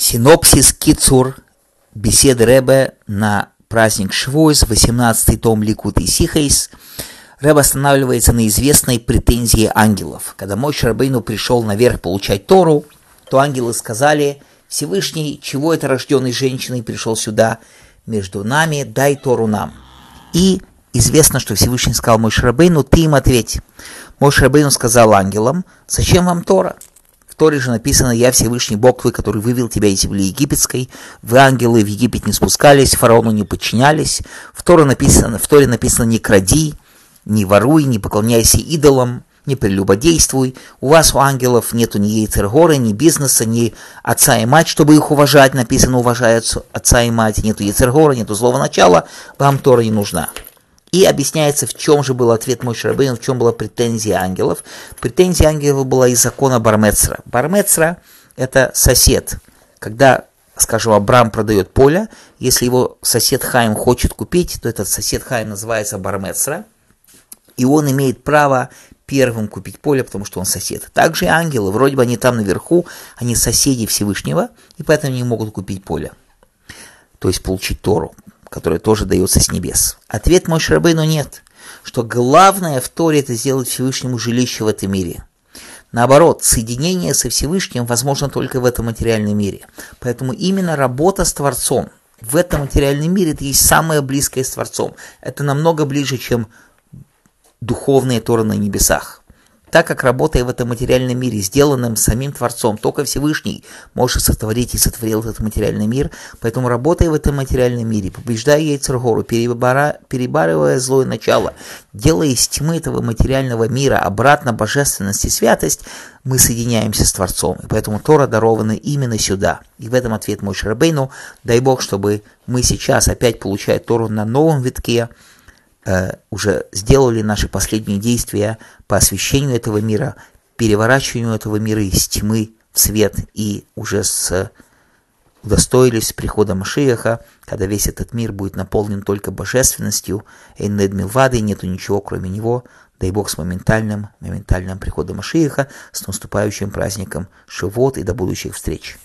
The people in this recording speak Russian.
Синопсис Кицур, беседы Рэбе на праздник Швойс, 18-й том Ликут и Сихейс. Рэб останавливается на известной претензии ангелов. Когда мой Шарбейну пришел наверх получать Тору, то ангелы сказали, Всевышний, чего это рожденный женщиной пришел сюда между нами, дай Тору нам. И известно, что Всевышний сказал мой Шарбейну, ты им ответь. Мой Шарбейну сказал ангелам, зачем вам Тора? Торе же написано «Я Всевышний Бог твой, который вывел тебя из земли египетской». Вы, ангелы, в Египет не спускались, фараону не подчинялись. В Торе написано, в Торе написано «Не кради, не воруй, не поклоняйся идолам, не прелюбодействуй. У вас, у ангелов, нету ни яйцергоры, ни бизнеса, ни отца и мать, чтобы их уважать. Написано «Уважают отца и мать». Нету яйцергора, нету злого начала. Вам Тора не нужна. И объясняется, в чем же был ответ мой Рабейн, в чем была претензия ангелов. Претензия ангелов была из закона Бармецра. Бармецра – это сосед. Когда, скажем, Абрам продает поле, если его сосед Хайм хочет купить, то этот сосед Хайм называется Бармецра, и он имеет право первым купить поле, потому что он сосед. Также ангелы, вроде бы они там наверху, они соседи Всевышнего, и поэтому не могут купить поле, то есть получить Тору которая тоже дается с небес? Ответ мой Шрабейну нет, что главное в Торе это сделать Всевышнему жилище в этом мире. Наоборот, соединение со Всевышним возможно только в этом материальном мире. Поэтому именно работа с Творцом в этом материальном мире это есть самое близкое с Творцом. Это намного ближе, чем духовные Торы на небесах так как работая в этом материальном мире, сделанным самим Творцом, только Всевышний может сотворить и сотворил этот материальный мир, поэтому работая в этом материальном мире, побеждая Яйцергору, перебарывая злое начало, делая из тьмы этого материального мира обратно божественность и святость, мы соединяемся с Творцом. И поэтому Тора дарована именно сюда. И в этом ответ мой Шарабейну, дай Бог, чтобы мы сейчас опять получая Тору на новом витке, уже сделали наши последние действия по освещению этого мира, переворачиванию этого мира из тьмы в свет и уже с удостоились прихода Машиаха, когда весь этот мир будет наполнен только божественностью, Эйнед Милвады, нету ничего кроме него, дай Бог с моментальным, моментальным приходом Машиаха, с наступающим праздником Шивот и до будущих встреч.